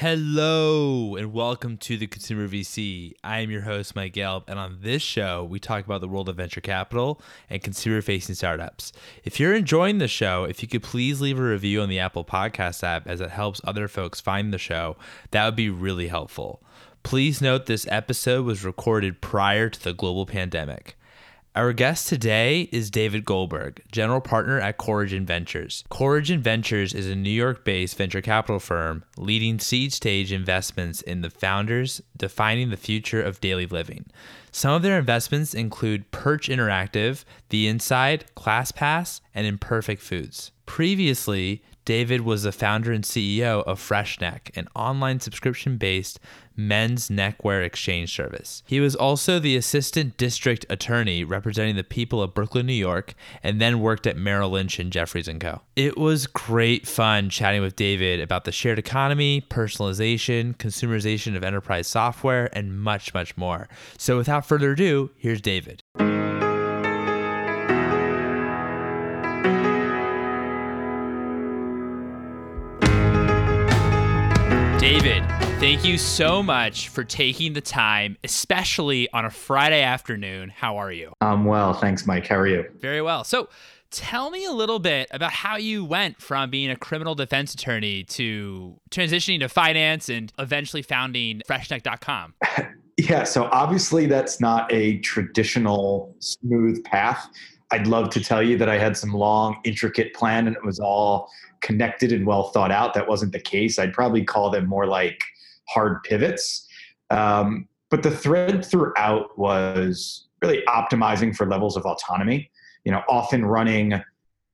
Hello and welcome to the Consumer VC. I am your host, Mike Gelb, and on this show, we talk about the world of venture capital and consumer facing startups. If you're enjoying the show, if you could please leave a review on the Apple Podcast app as it helps other folks find the show, that would be really helpful. Please note this episode was recorded prior to the global pandemic. Our guest today is David Goldberg, general partner at Corigin Ventures. Corigin Ventures is a New York based venture capital firm leading seed stage investments in the founders defining the future of daily living. Some of their investments include Perch Interactive, The Inside, ClassPass, and Imperfect Foods. Previously, David was the founder and CEO of Freshneck, an online subscription based men's neckwear exchange service. He was also the assistant district attorney representing the people of Brooklyn, New York, and then worked at Merrill Lynch and Jefferies & Co. It was great fun chatting with David about the shared economy, personalization, consumerization of enterprise software, and much, much more. So without further ado, here's David. Thank you so much for taking the time, especially on a Friday afternoon. How are you? I'm well. Thanks, Mike. How are you? Very well. So, tell me a little bit about how you went from being a criminal defense attorney to transitioning to finance and eventually founding freshneck.com. yeah, so obviously that's not a traditional smooth path. I'd love to tell you that I had some long, intricate plan and it was all connected and well thought out. That wasn't the case. I'd probably call them more like hard pivots. Um, but the thread throughout was really optimizing for levels of autonomy. You know, often running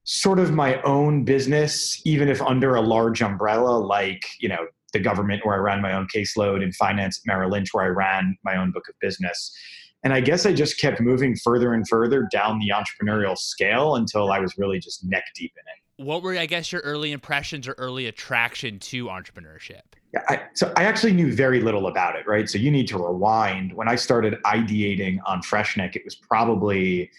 sort of my own business, even if under a large umbrella like you know the government, where I ran my own caseload, and finance at Merrill Lynch, where I ran my own book of business. And I guess I just kept moving further and further down the entrepreneurial scale until I was really just neck deep in it what were I guess your early impressions or early attraction to entrepreneurship? Yeah, I, so I actually knew very little about it, right? So you need to rewind. When I started ideating on Freshneck, it was probably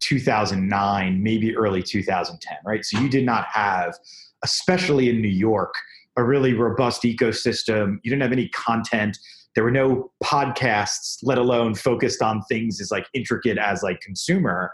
2009, maybe early 2010, right? So you did not have, especially in New York, a really robust ecosystem. You didn't have any content. There were no podcasts, let alone focused on things as like intricate as like consumer.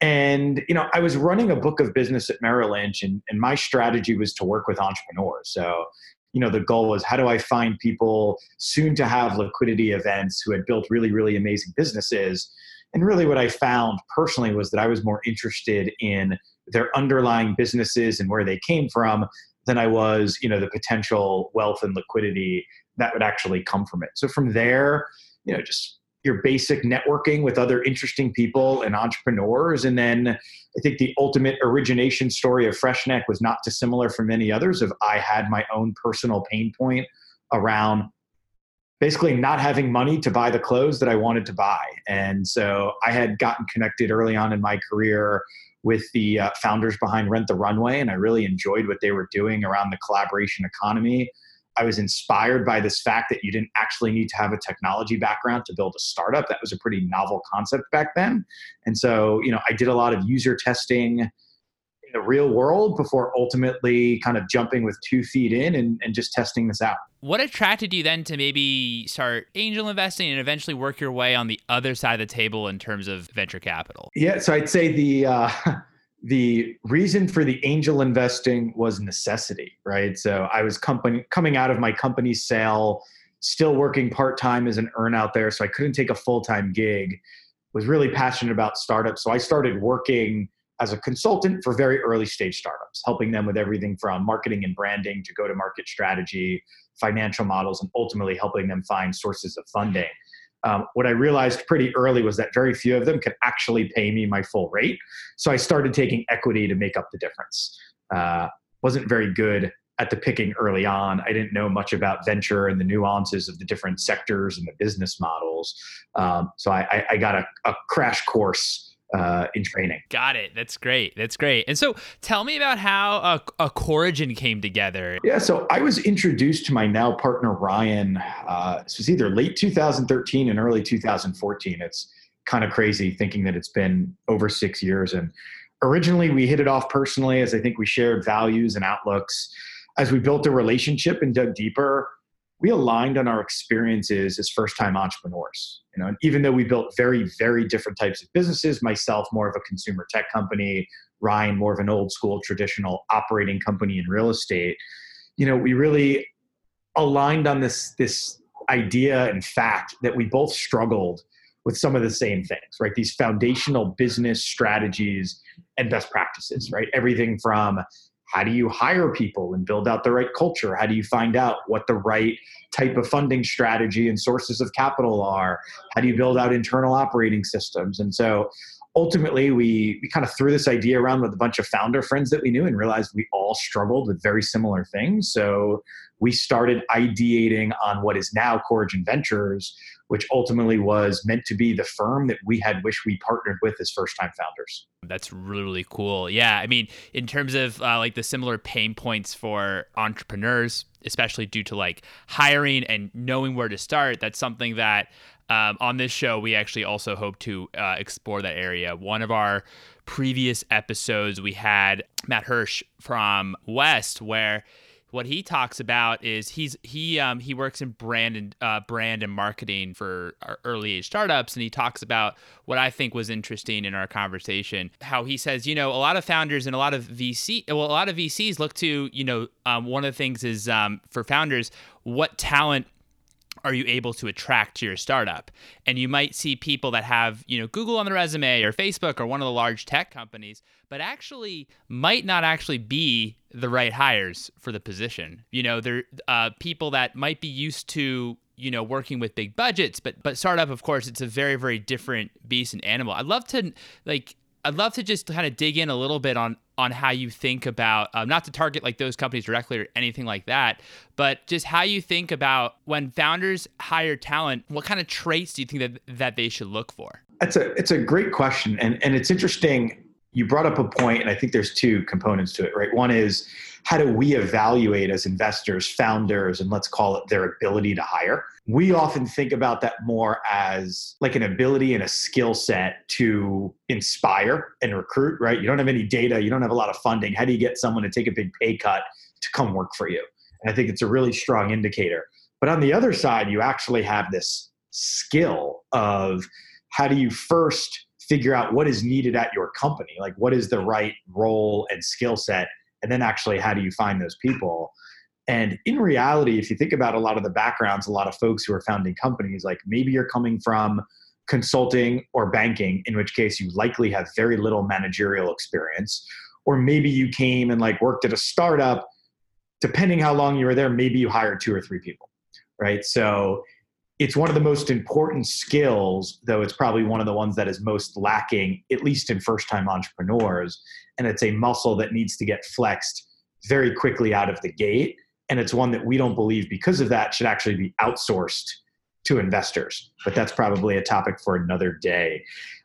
And you know, I was running a book of business at Merrill Lynch, and, and my strategy was to work with entrepreneurs. So, you know, the goal was how do I find people soon to have liquidity events who had built really, really amazing businesses? And really, what I found personally was that I was more interested in their underlying businesses and where they came from than I was, you know, the potential wealth and liquidity that would actually come from it. So from there, you know, just your basic networking with other interesting people and entrepreneurs. And then I think the ultimate origination story of Freshneck was not dissimilar from many others of I had my own personal pain point around basically not having money to buy the clothes that I wanted to buy. And so I had gotten connected early on in my career with the uh, founders behind Rent the Runway, and I really enjoyed what they were doing around the collaboration economy I was inspired by this fact that you didn't actually need to have a technology background to build a startup. That was a pretty novel concept back then. And so, you know, I did a lot of user testing in the real world before ultimately kind of jumping with two feet in and, and just testing this out. What attracted you then to maybe start angel investing and eventually work your way on the other side of the table in terms of venture capital? Yeah, so I'd say the uh, the reason for the angel investing was necessity, right? So I was company coming out of my company sale, still working part time as an earn out there, so I couldn't take a full time gig. Was really passionate about startups, so I started working as a consultant for very early stage startups, helping them with everything from marketing and branding to go to market strategy, financial models, and ultimately helping them find sources of funding. Um, what I realized pretty early was that very few of them could actually pay me my full rate. So I started taking equity to make up the difference. Uh, wasn't very good at the picking early on. I didn't know much about venture and the nuances of the different sectors and the business models. Um, so I, I, got a, a crash course uh, in training. Got it. That's great. That's great. And so tell me about how a, a Corigin came together. Yeah. So I was introduced to my now partner, Ryan. Uh, this was either late 2013 and early 2014. It's kind of crazy thinking that it's been over six years. And originally we hit it off personally as I think we shared values and outlooks. As we built a relationship and dug deeper, we aligned on our experiences as first time entrepreneurs. You know, and even though we built very, very different types of businesses, myself more of a consumer tech company, Ryan more of an old school traditional operating company in real estate, you know, we really aligned on this this idea and fact that we both struggled with some of the same things, right? These foundational business strategies and best practices, right? Everything from how do you hire people and build out the right culture? How do you find out what the right type of funding strategy and sources of capital are? How do you build out internal operating systems? And so ultimately we, we kind of threw this idea around with a bunch of founder friends that we knew and realized we all struggled with very similar things. So we started ideating on what is now Corigin Ventures, which ultimately was meant to be the firm that we had wished we partnered with as first time founders. That's really cool. Yeah. I mean, in terms of uh, like the similar pain points for entrepreneurs, especially due to like hiring and knowing where to start, that's something that um, on this show we actually also hope to uh, explore that area. One of our previous episodes, we had Matt Hirsch from West, where what he talks about is he's he um, he works in brand and uh, brand and marketing for early age startups, and he talks about what I think was interesting in our conversation. How he says, you know, a lot of founders and a lot of VC, well, a lot of VCs look to, you know, um, one of the things is um, for founders, what talent are you able to attract to your startup? And you might see people that have, you know, Google on the resume or Facebook or one of the large tech companies, but actually might not actually be the right hires for the position. You know, they're uh, people that might be used to you know working with big budgets but but startup of course it's a very very different beast and animal i'd love to like I'd love to just kind of dig in a little bit on on how you think about um, not to target like those companies directly or anything like that, but just how you think about when founders hire talent. What kind of traits do you think that that they should look for? It's a it's a great question, and and it's interesting. You brought up a point, and I think there's two components to it, right? One is how do we evaluate as investors, founders, and let's call it their ability to hire? We often think about that more as like an ability and a skill set to inspire and recruit, right? You don't have any data, you don't have a lot of funding. How do you get someone to take a big pay cut to come work for you? And I think it's a really strong indicator. But on the other side, you actually have this skill of how do you first figure out what is needed at your company? Like, what is the right role and skill set and then actually how do you find those people? And in reality if you think about a lot of the backgrounds a lot of folks who are founding companies like maybe you're coming from consulting or banking in which case you likely have very little managerial experience. Or maybe you came and like worked at a startup. Depending how long you were there maybe you hired two or three people right? So it's one of the most important skills, though it's probably one of the ones that is most lacking, at least in first time entrepreneurs. And it's a muscle that needs to get flexed very quickly out of the gate. And it's one that we don't believe, because of that, should actually be outsourced to investors. But that's probably a topic for another day.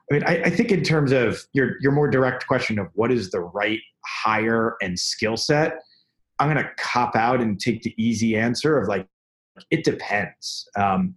I mean, I, I think in terms of your, your more direct question of what is the right hire and skill set, I'm going to cop out and take the easy answer of like, it depends. Um,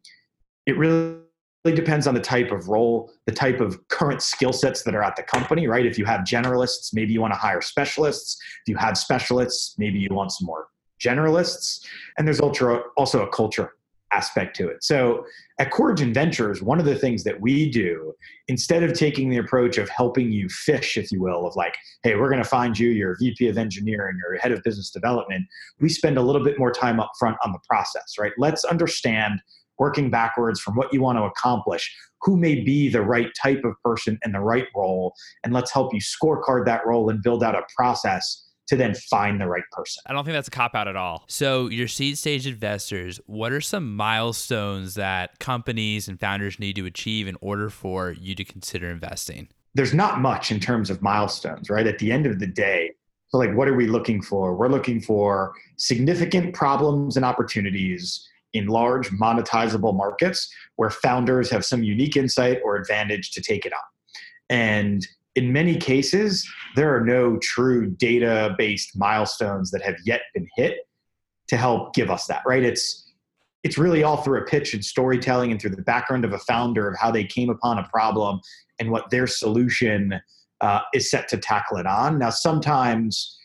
it really depends on the type of role, the type of current skill sets that are at the company, right? If you have generalists, maybe you want to hire specialists. If you have specialists, maybe you want some more generalists. And there's ultra, also a culture aspect to it. So at Corigin Ventures, one of the things that we do, instead of taking the approach of helping you fish, if you will, of like, hey, we're going to find you your VP of engineering or head of business development, we spend a little bit more time up front on the process, right? Let's understand working backwards from what you want to accomplish who may be the right type of person in the right role and let's help you scorecard that role and build out a process to then find the right person. I don't think that's a cop out at all. So, your seed stage investors, what are some milestones that companies and founders need to achieve in order for you to consider investing? There's not much in terms of milestones, right? At the end of the day, so like what are we looking for? We're looking for significant problems and opportunities in large monetizable markets where founders have some unique insight or advantage to take it on. And in many cases, there are no true data based milestones that have yet been hit to help give us that, right? It's it's really all through a pitch and storytelling and through the background of a founder of how they came upon a problem and what their solution uh, is set to tackle it on. Now, sometimes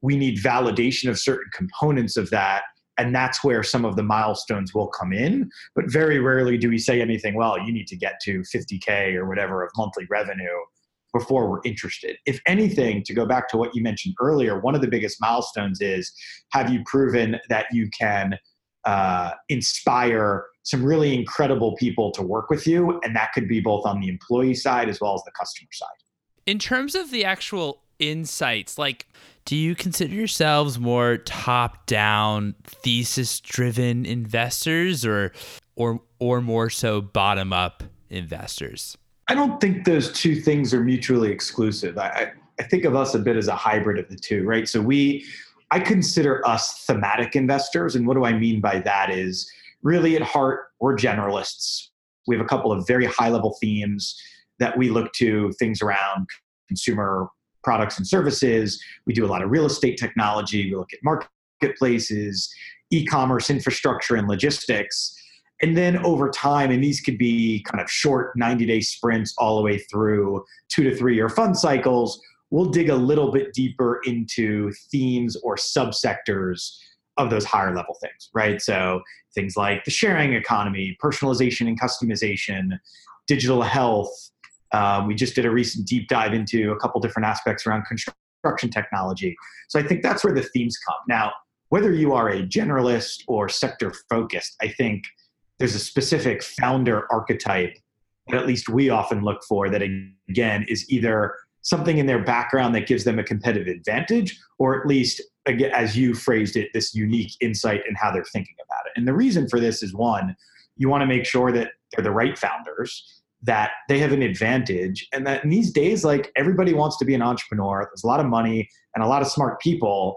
we need validation of certain components of that and that's where some of the milestones will come in but very rarely do we say anything well you need to get to 50k or whatever of monthly revenue before we're interested. If anything to go back to what you mentioned earlier one of the biggest milestones is have you proven that you can uh, inspire some really incredible people to work with you? And that could be both on the employee side as well as the customer side. In terms of the actual insights like do you consider yourselves more top-down thesis-driven investors or or or more so bottom-up investors? I don't think those two things are mutually exclusive. I, I think of us a bit as a hybrid of the two, right? So we I consider us thematic investors. And what do I mean by that is really at heart, we're generalists. We have a couple of very high level themes that we look to, things around consumer products and services. We do a lot of real estate technology. We look at marketplaces, e commerce infrastructure, and logistics. And then over time, and these could be kind of short 90 day sprints all the way through two to three year fund cycles, we'll dig a little bit deeper into themes or subsectors of those higher level things, right? So things like the sharing economy, personalization and customization, digital health, um, we just did a recent deep dive into a couple different aspects around construction technology. So I think that's where the themes come. Now, whether you are a generalist or sector focused, I think there's a specific founder archetype that at least we often look for that, again, is either something in their background that gives them a competitive advantage, or at least, again, as you phrased it, this unique insight in how they're thinking about it. And the reason for this is one, you want to make sure that they're the right founders that they have an advantage and that in these days like everybody wants to be an entrepreneur there's a lot of money and a lot of smart people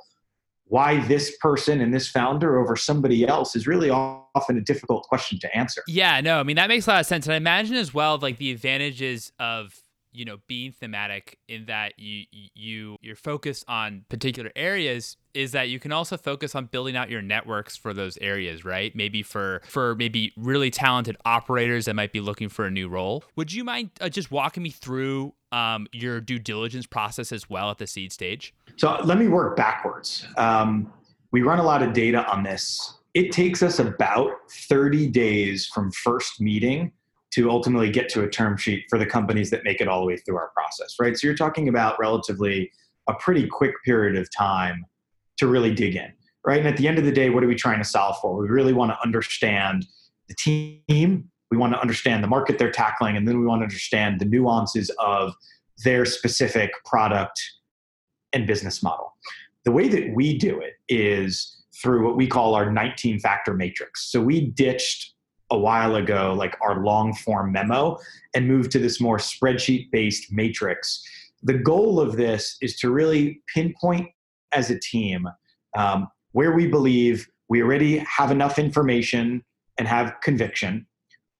why this person and this founder over somebody else is really often a difficult question to answer. Yeah no i mean that makes a lot of sense. And i imagine as well like the advantages of you know being thematic in that you you you're focused on particular areas is that you can also focus on building out your networks for those areas right? Maybe for for maybe really talented operators that might be looking for a new role. Would you mind uh, just walking me through um, your due diligence process as well at the seed stage? So let me work backwards. Um, we run a lot of data on this. It takes us about 30 days from first meeting to ultimately get to a term sheet for the companies that make it all the way through our process, right? So you're talking about relatively a pretty quick period of time to really dig in, right? And at the end of the day, what are we trying to solve for? We really want to understand the team, we want to understand the market they're tackling, and then we want to understand the nuances of their specific product and business model. The way that we do it is through what we call our 19 factor matrix. So we ditched a while ago like our long form memo and moved to this more spreadsheet based matrix. The goal of this is to really pinpoint as a team um, where we believe we already have enough information and have conviction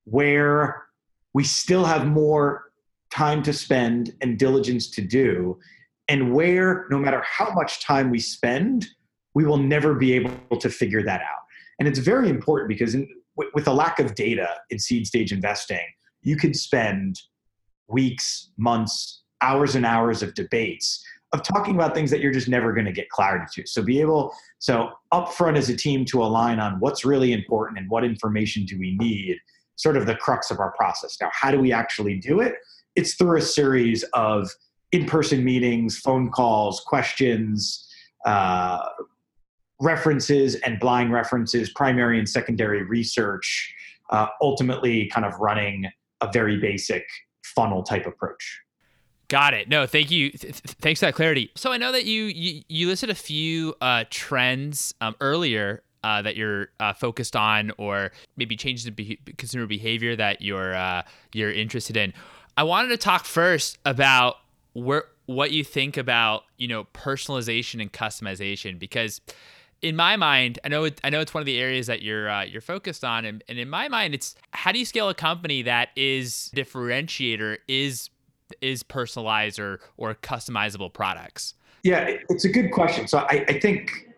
where we still have more time to spend and diligence to do and where no matter how much time we spend we will never be able to figure that out. And it's very important because in, with a lack of data in seed stage investing, you could spend weeks, months, hours and hours of debates of talking about things that you're just never going to get clarity to. So be able, so upfront as a team to align on what's really important and what information do we need, sort of the crux of our process. Now, how do we actually do it? It's through a series of in-person meetings, phone calls, questions, uh, references and blind references, primary and secondary research, uh, ultimately kind of running a very basic funnel type approach. Got it. No, thank you. Th- thanks for that clarity. So I know that you you, you listed a few uh, trends um, earlier uh, that you're uh, focused on, or maybe changes in be- consumer behavior that you're uh, you're interested in. I wanted to talk first about where what you think about you know personalization and customization because in my mind, I know it, I know it's one of the areas that you're uh, you're focused on, and, and in my mind, it's how do you scale a company that is differentiator is is personalized or or customizable products? Yeah, it's a good question. So I, I think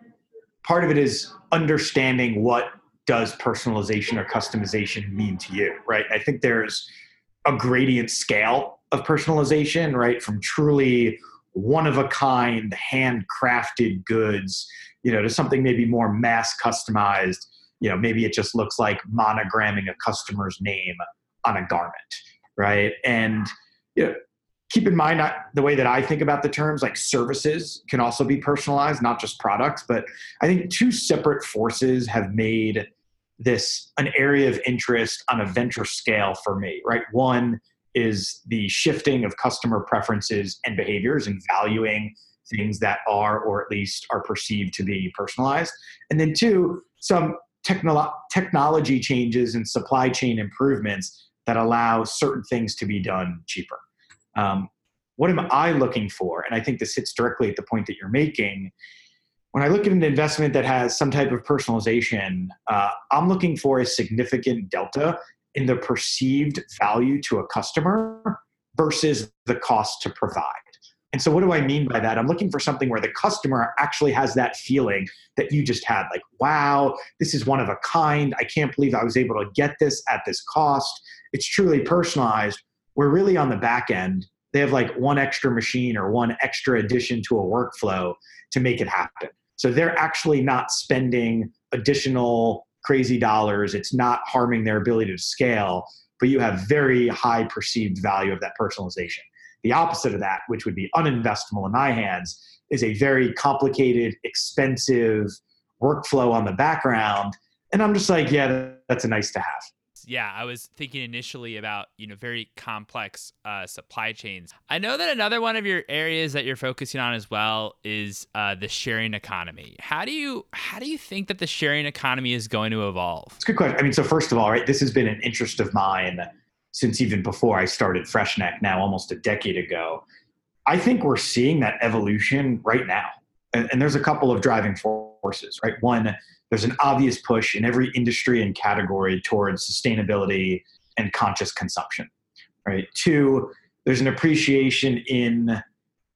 part of it is understanding what does personalization or customization mean to you, right? I think there's a gradient scale of personalization, right? From truly one of a kind, handcrafted goods you know, to something maybe more mass customized. You know, maybe it just looks like monogramming a customer's name on a garment, right? And you know, keep in mind the way that I think about the terms, like services can also be personalized, not just products. But I think two separate forces have made this an area of interest on a venture scale for me, right? One is the shifting of customer preferences and behaviors and valuing things that are or at least are perceived to be personalized. And then two, some technolo- technology changes and supply chain improvements that allow certain things to be done cheaper. Um, what am I looking for? And I think this hits directly at the point that you're making. When I look at an investment that has some type of personalization, uh, I'm looking for a significant delta in the perceived value to a customer versus the cost to provide. And so, what do I mean by that? I'm looking for something where the customer actually has that feeling that you just had like, wow, this is one of a kind. I can't believe I was able to get this at this cost. It's truly personalized. We're really on the back end. They have like one extra machine or one extra addition to a workflow to make it happen. So, they're actually not spending additional crazy dollars. It's not harming their ability to scale, but you have very high perceived value of that personalization. The opposite of that, which would be uninvestable in my hands, is a very complicated, expensive workflow on the background. And I'm just like, yeah, that's a nice to have yeah, I was thinking initially about you know very complex uh, supply chains. I know that another one of your areas that you're focusing on as well is uh, the sharing economy. How do you how do you think that the sharing economy is going to evolve? It's a good question. I mean, so first of all, right, this has been an interest of mine since even before I started Freshneck, now almost a decade ago. I think we're seeing that evolution right now, and, and there's a couple of driving forces, right? One there's an obvious push in every industry and category towards sustainability and conscious consumption right two there's an appreciation in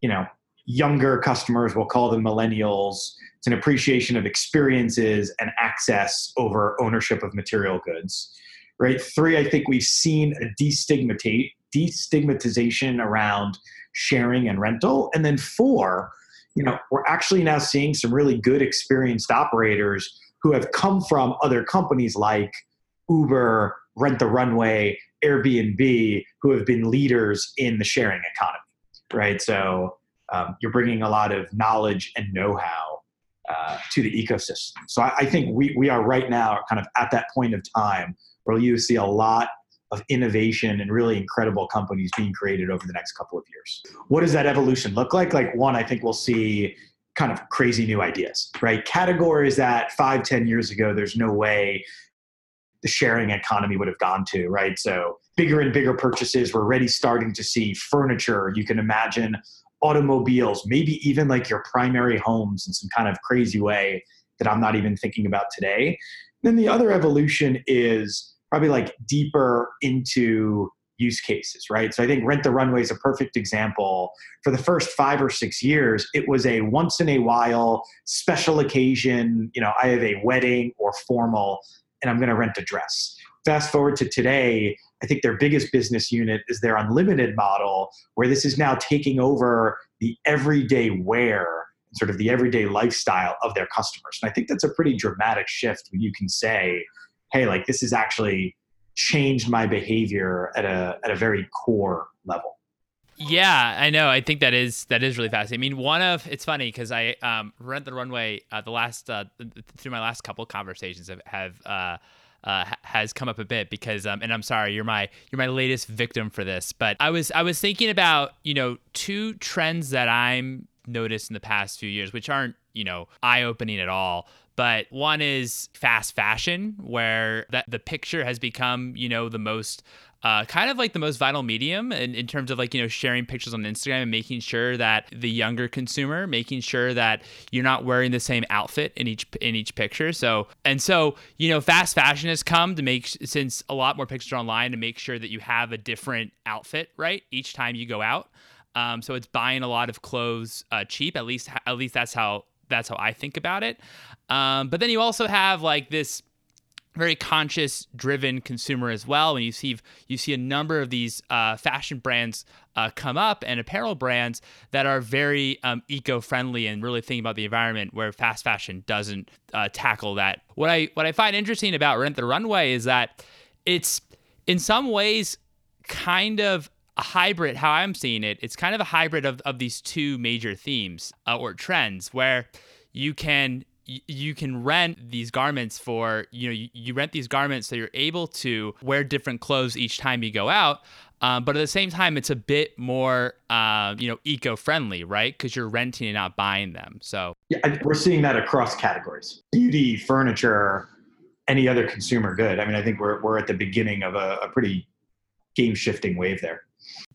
you know younger customers we'll call them millennials it's an appreciation of experiences and access over ownership of material goods right three i think we've seen a destigmatization destigmatization around sharing and rental and then four you know we're actually now seeing some really good experienced operators who have come from other companies like Uber, Rent the Runway, Airbnb, who have been leaders in the sharing economy, right? So um, you're bringing a lot of knowledge and know-how uh, to the ecosystem. So I, I, think we, we are right now kind of at that point of time where you see a lot of innovation and really incredible companies being created over the next couple of years. What does that evolution look like? Like one, I think we'll see kind of crazy new ideas, right? Categories that five, ten years ago, there's no way the sharing economy would have gone to, right? So bigger and bigger purchases. We're already starting to see furniture. You can imagine automobiles, maybe even like your primary homes in some kind of crazy way that I'm not even thinking about today. Then the other evolution is probably like deeper into use cases, right? So I think Rent the Runway is a perfect example. For the first five or six years, it was a once in a while special occasion. You know, I have a wedding or formal, and I'm going to rent a dress. Fast forward to today, I think their biggest business unit is their unlimited model, where this is now taking over the everyday wear, sort of the everyday lifestyle of their customers. And I think that's a pretty dramatic shift when you can say, hey, like this has actually changed my behavior at a at a very core level. Yeah, I know. I think that is that is really fascinating. I mean, one of it's funny because I um, rent the runway. Uh, the last uh, through my last couple conversations have, have uh, uh, has come up a bit because um, and I'm sorry you're my you're my latest victim for this but I was I was thinking about you know two trends that I'm noticed in the past few years which aren't you know eye opening at all but one is fast fashion, where that the picture has become, you know, the most uh, kind of like the most vital medium in, in terms of like you know sharing pictures on instagram and making sure that the younger consumer making sure that you're not wearing the same outfit in each in each picture. So and so you know fast fashion has come to make since a lot more pictures online to make sure that you have a different outfit right each time you go out. Um, so it's buying a lot of clothes uh, cheap at least at least that's how that's how I think about it. Um, but then you also have like this very conscious driven consumer as well and you see you see a number of these uh, fashion brands uh, come up and apparel brands that are very um, eco-friendly and really thinking about the environment where fast fashion doesn't uh, tackle that what i what i find interesting about rent the runway is that it's in some ways kind of a hybrid how i'm seeing it it's kind of a hybrid of, of these two major themes uh, or trends where you can you can rent these garments for you know you, rent these garments so you're able to wear different clothes each time you go out um, but at the same time it's a bit more uh, you know eco-friendly right? Because you're renting and not buying them so. Yeah we're seeing that across categories beauty furniture any other consumer good. I mean i think we're, we're at the beginning of a, a pretty game shifting wave there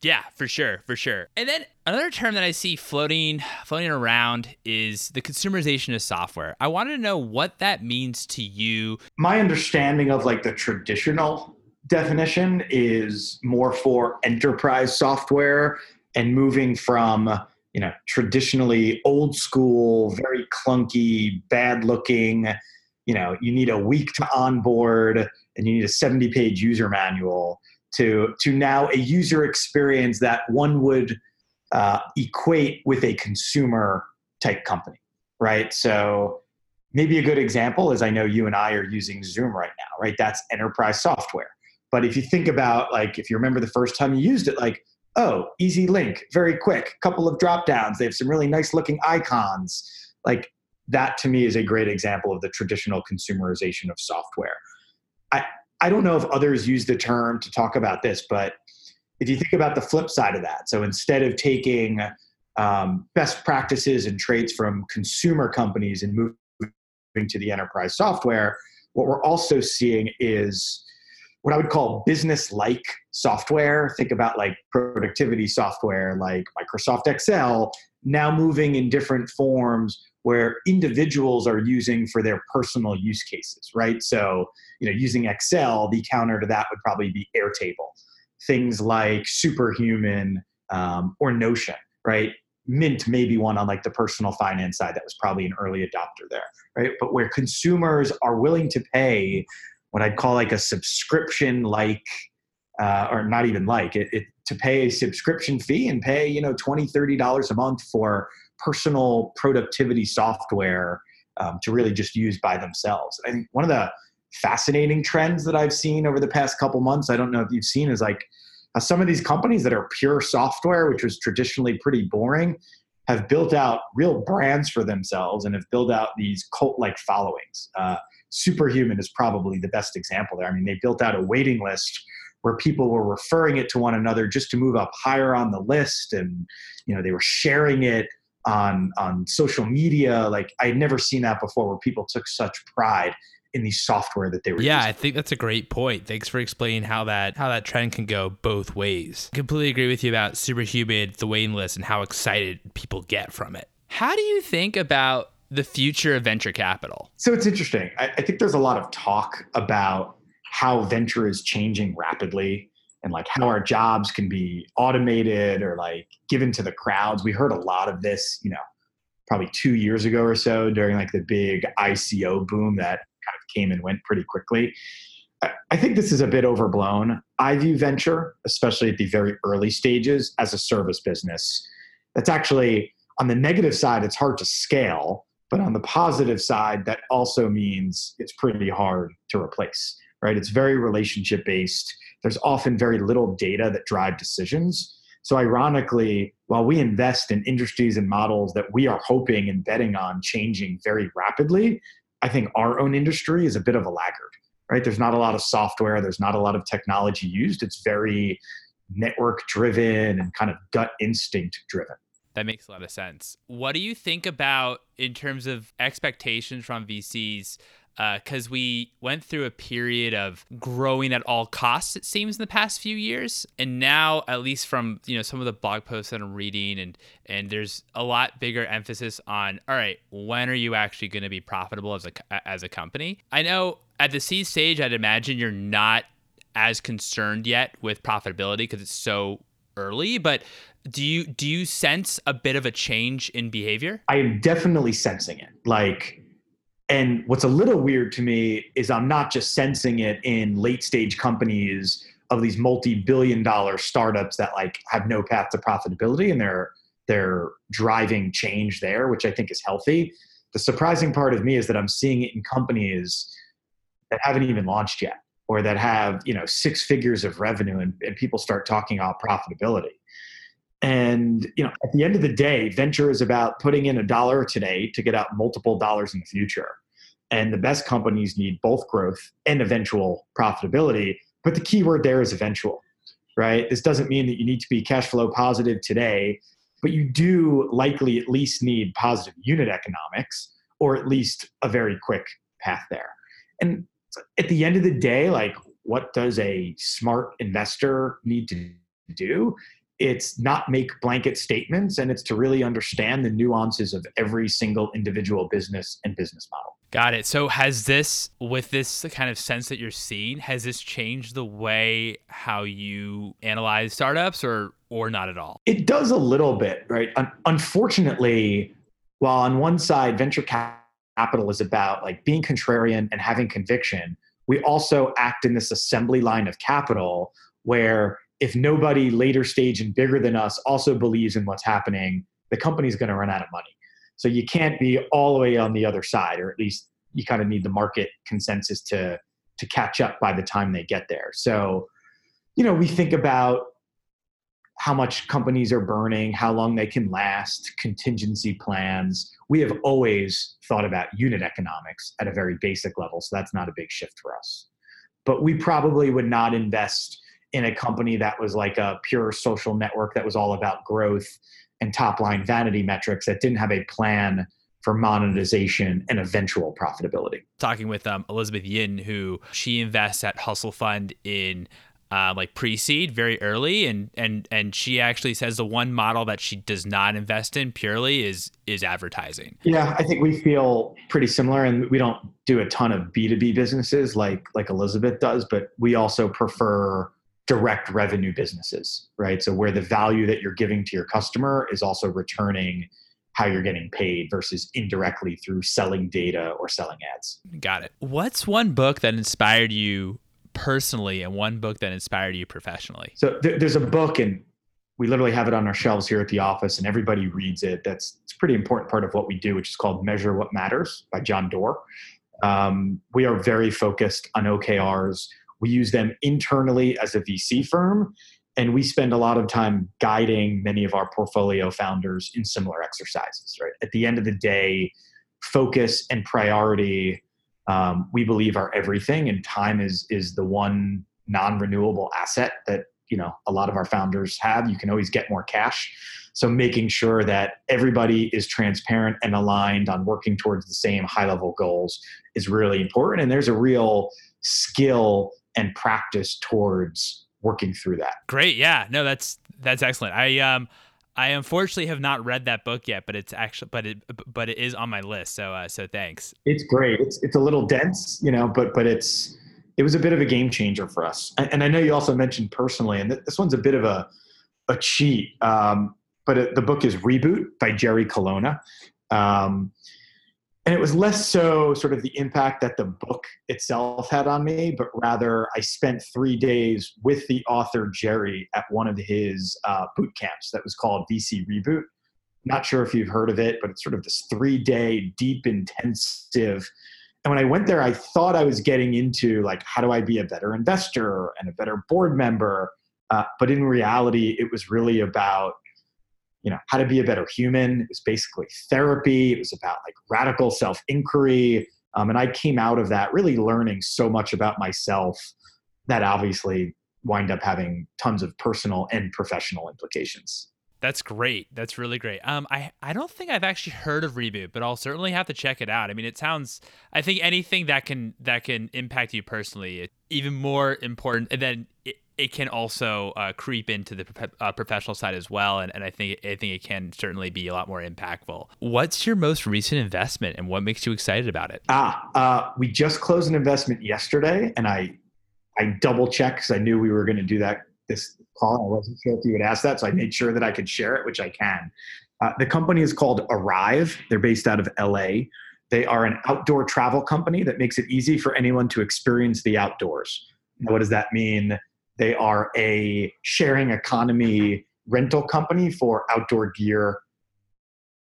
yeah, for sure, for sure. And then another term that I see floating floating around is the consumerization of software. I wanted to know what that means to you. My understanding of like the traditional definition is more for enterprise software and moving from you know traditionally old school very clunky bad looking you know you need a week to onboard and you need a 70 page user manual to to now a user experience that one would uh, equate with a consumer type company, right? So maybe a good example is I know you and I are using Zoom right now, right? That's enterprise software. But if you think about like if you remember the first time you used it, like oh, easy link, very quick, couple of drop downs. They have some really nice looking icons. Like that to me is a great example of the traditional consumerization of software. I, I don't know if others use the term to talk about this, but if you think about the flip side of that, so instead of taking um, best practices and traits from consumer companies and moving to the enterprise software, what we're also seeing is what I would call business like software. Think about like productivity software like Microsoft Excel, now moving in different forms where individuals are using for their personal use cases, right? So, you know, using Excel, the counter to that would probably be Airtable. Things like Superhuman um, or Notion, right? Mint may be one on like the personal finance side that was probably an early adopter there, right? But where consumers are willing to pay what I'd call like a subscription like, uh, or not even like it, it, to pay a subscription fee and pay, you know, 20, $30 a month for personal productivity software um, to really just use by themselves. I think one of the fascinating trends that I've seen over the past couple months, I don't know if you've seen, is like uh, some of these companies that are pure software, which was traditionally pretty boring, have built out real brands for themselves and have built out these cult like followings. Uh, Superhuman is probably the best example there. I mean, they built out a waiting list where people were referring it to one another just to move up higher on the list and you know they were sharing it on on social media. Like I had never seen that before, where people took such pride in the software that they were. Yeah, using. I think that's a great point. Thanks for explaining how that how that trend can go both ways. I completely agree with you about Superhuman, the waiting list, and how excited people get from it. How do you think about the future of venture capital? So it's interesting. I, I think there's a lot of talk about how venture is changing rapidly and like how our jobs can be automated or like given to the crowds. We heard a lot of this, you know, probably two years ago or so during like the big ICO boom that came and went pretty quickly. I think this is a bit overblown. I view venture, especially at the very early stages, as a service business. That's actually on the negative side, it's hard to scale, but on the positive side, that also means it's pretty hard to replace, right? It's very relationship based there's often very little data that drive decisions. So, ironically, while we invest in industries and models that we are hoping and betting on changing very rapidly, I think our own industry is a bit of a laggard, right? There's not a lot of software, there's not a lot of technology used. It's very network driven and kind of gut instinct driven. That makes a lot of sense. What do you think about in terms of expectations from VCs because uh, we went through a period of growing at all costs it seems in the past few years. And now at least from you know some of the blog posts that i'm reading and and there's a lot bigger emphasis on all right when are you actually going to be profitable as a as a company? I know at the seed stage i'd imagine you're not as concerned yet with profitability because it's so early but do you do you sense a bit of a change in behavior? I am definitely sensing it. Like And what's a little weird to me is I'm not just sensing it in late stage companies of these multi-billion dollar startups that like have no path to profitability and they're they're driving change there, which I think is healthy. The surprising part of me is that I'm seeing it in companies that haven't even launched yet or that have, you know, six figures of revenue and, and people start talking about profitability. And you know, at the end of the day, venture is about putting in a dollar today to get out multiple dollars in the future. And the best companies need both growth and eventual profitability. But the key word there is eventual, right? This doesn't mean that you need to be cash flow positive today, but you do likely at least need positive unit economics or at least a very quick path there. And at the end of the day, like what does a smart investor need to do? It's not make blanket statements and it's to really understand the nuances of every single individual business and business model. Got it. So has this with this kind of sense that you're seeing, has this changed the way how you analyze startups or or not at all? It does a little bit, right? unfortunately, while on one side venture capital is about like being contrarian and having conviction, we also act in this assembly line of capital where if nobody later stage and bigger than us also believes in what's happening, the company's going to run out of money. So you can't be all the way on the other side, or at least you kind of need the market consensus to to catch up by the time they get there. So, you know, we think about how much companies are burning, how long they can last, contingency plans. We have always thought about unit economics at a very basic level, so that's not a big shift for us. But we probably would not invest in a company that was like a pure social network that was all about growth and top line vanity metrics that didn't have a plan for monetization and eventual profitability. Talking with um, Elizabeth Yin, who she invests at Hustle Fund in uh, like pre-seed very early and and and she actually says the one model that she does not invest in purely is is advertising yeah i think we feel pretty similar and we don't do a ton of b2b businesses like like elizabeth does but we also prefer direct revenue businesses, right? So where the value that you're giving to your customer is also returning how you're getting paid versus indirectly through selling data or selling ads. Got it. What's one book that inspired you personally and one book that inspired you professionally? So th- there's a book and we literally have it on our shelves here at the office and everybody reads it. That's it's a pretty important part of what we do, which is called Measure What Matters by John Doerr. Um, we are very focused on OKRs. We use them internally as a VC firm, and we spend a lot of time guiding many of our portfolio founders in similar exercises. Right at the end of the day, focus and priority um, we believe are everything, and time is is the one non-renewable asset that you know a lot of our founders have. You can always get more cash. So making sure that everybody is transparent and aligned on working towards the same high level goals is really important. And there's a real skill and practice towards working through that. Great. Yeah. No, that's that's excellent. I um I unfortunately have not read that book yet, but it's actually but it but it is on my list. So uh, so thanks. It's great. It's it's a little dense, you know, but but it's it was a bit of a game changer for us. And, and I know you also mentioned personally, and this one's a bit of a a cheat. Um, but it, the book is Reboot by Jerry Colonna. Um, and it was less so sort of the impact that the book itself had on me, but rather I spent three days with the author Jerry at one of his uh, boot camps that was called VC Reboot. Not sure if you've heard of it, but it's sort of this three day, deep, intensive. And when I went there, I thought I was getting into like, how do I be a better investor and a better board member? Uh, but in reality, it was really about you know how to be a better human it was basically therapy it was about like radical self inquiry um, and i came out of that really learning so much about myself that obviously wind up having tons of personal and professional implications that's great. That's really great. Um, I, I don't think I've actually heard of Reboot, but I'll certainly have to check it out. I mean, it sounds. I think anything that can that can impact you personally, even more important. And then it, can also uh, creep into the uh, professional side as well, and, and I think I think it can certainly be a lot more impactful. What's your most recent investment, and what makes you excited about it? Ah, uh, we just closed an investment yesterday, and I I double checked because I knew we were going to do that this call. I wasn't sure if you would ask that, so I made sure that I could share it, which I can. Uh, the company is called Arrive. They're based out of LA. They are an outdoor travel company that makes it easy for anyone to experience the outdoors. What does that mean? They are a sharing economy rental company for outdoor gear,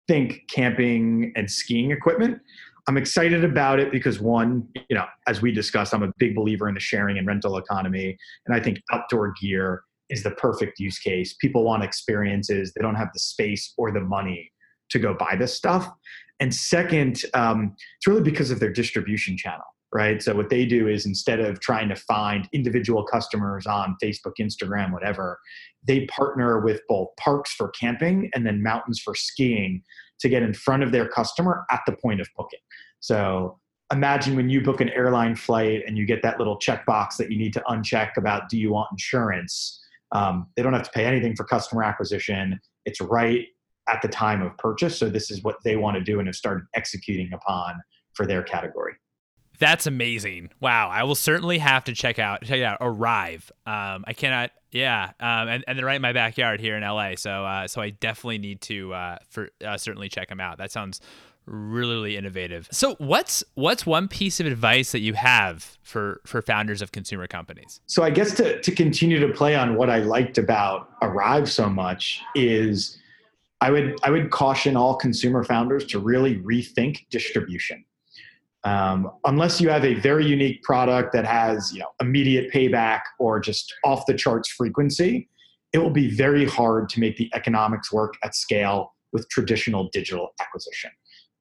think camping and skiing equipment. I'm excited about it because one, you know, as we discussed, I'm a big believer in the sharing and rental economy, and I think outdoor gear is the perfect use case. People want experiences; they don't have the space or the money to go buy this stuff. And second, um, it's really because of their distribution channel, right? So what they do is instead of trying to find individual customers on Facebook, Instagram, whatever, they partner with both parks for camping and then mountains for skiing to get in front of their customer at the point of booking. So imagine when you book an airline flight and you get that little checkbox that you need to uncheck about do you want insurance? Um, they don't have to pay anything for customer acquisition. It's right at the time of purchase. So this is what they want to do and have started executing upon for their category. That's amazing. Wow. I will certainly have to check out check it out. Arrive. Um, I cannot yeah. Um, and, and they're right in my backyard here in LA. So uh, so I definitely need to uh, for uh, certainly check them out. That sounds really, really innovative. So what's what's one piece of advice that you have for for founders of consumer companies? So I guess to to continue to play on what I liked about Arrive so much is I would I would caution all consumer founders to really rethink distribution. Um, unless you have a very unique product that has you know immediate payback or just off the charts frequency, it will be very hard to make the economics work at scale with traditional digital acquisition.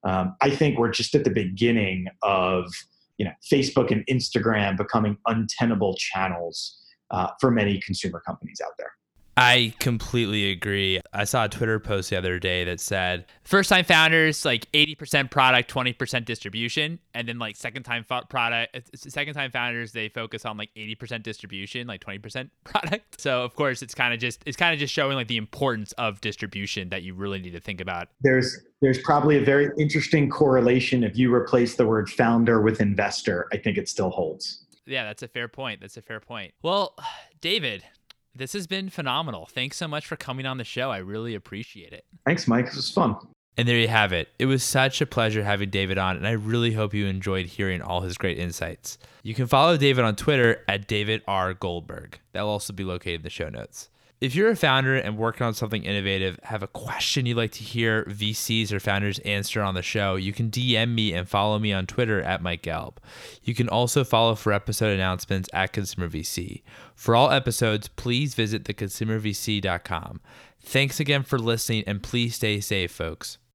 Um, I think we're just at the beginning of you know Facebook and Instagram becoming untenable channels uh, for many consumer companies out there. I completely agree. I saw a Twitter post the other day that said first time founders like 80% product, 20% distribution, and then like second time fo- product uh, second time founders they focus on like 80% distribution, like 20% product. So of course it's kind of just it's kind of just showing like the importance of distribution that you really need to think about. There's there's probably a very interesting correlation if you replace the word founder with investor. I think it still holds. Yeah, that's a fair point. That's a fair point. Well, David, this has been phenomenal. Thanks so much for coming on the show. I really appreciate it. Thanks, Mike. This was fun. And there you have it. It was such a pleasure having David on, and I really hope you enjoyed hearing all his great insights. You can follow David on Twitter at David R. Goldberg. That'll also be located in the show notes. If you're a founder and working on something innovative, have a question you'd like to hear VCs or founders answer on the show, you can DM me and follow me on Twitter at Mike Gelb. You can also follow for episode announcements at Consumer VC. For all episodes, please visit theconsumervc.com. Thanks again for listening and please stay safe, folks.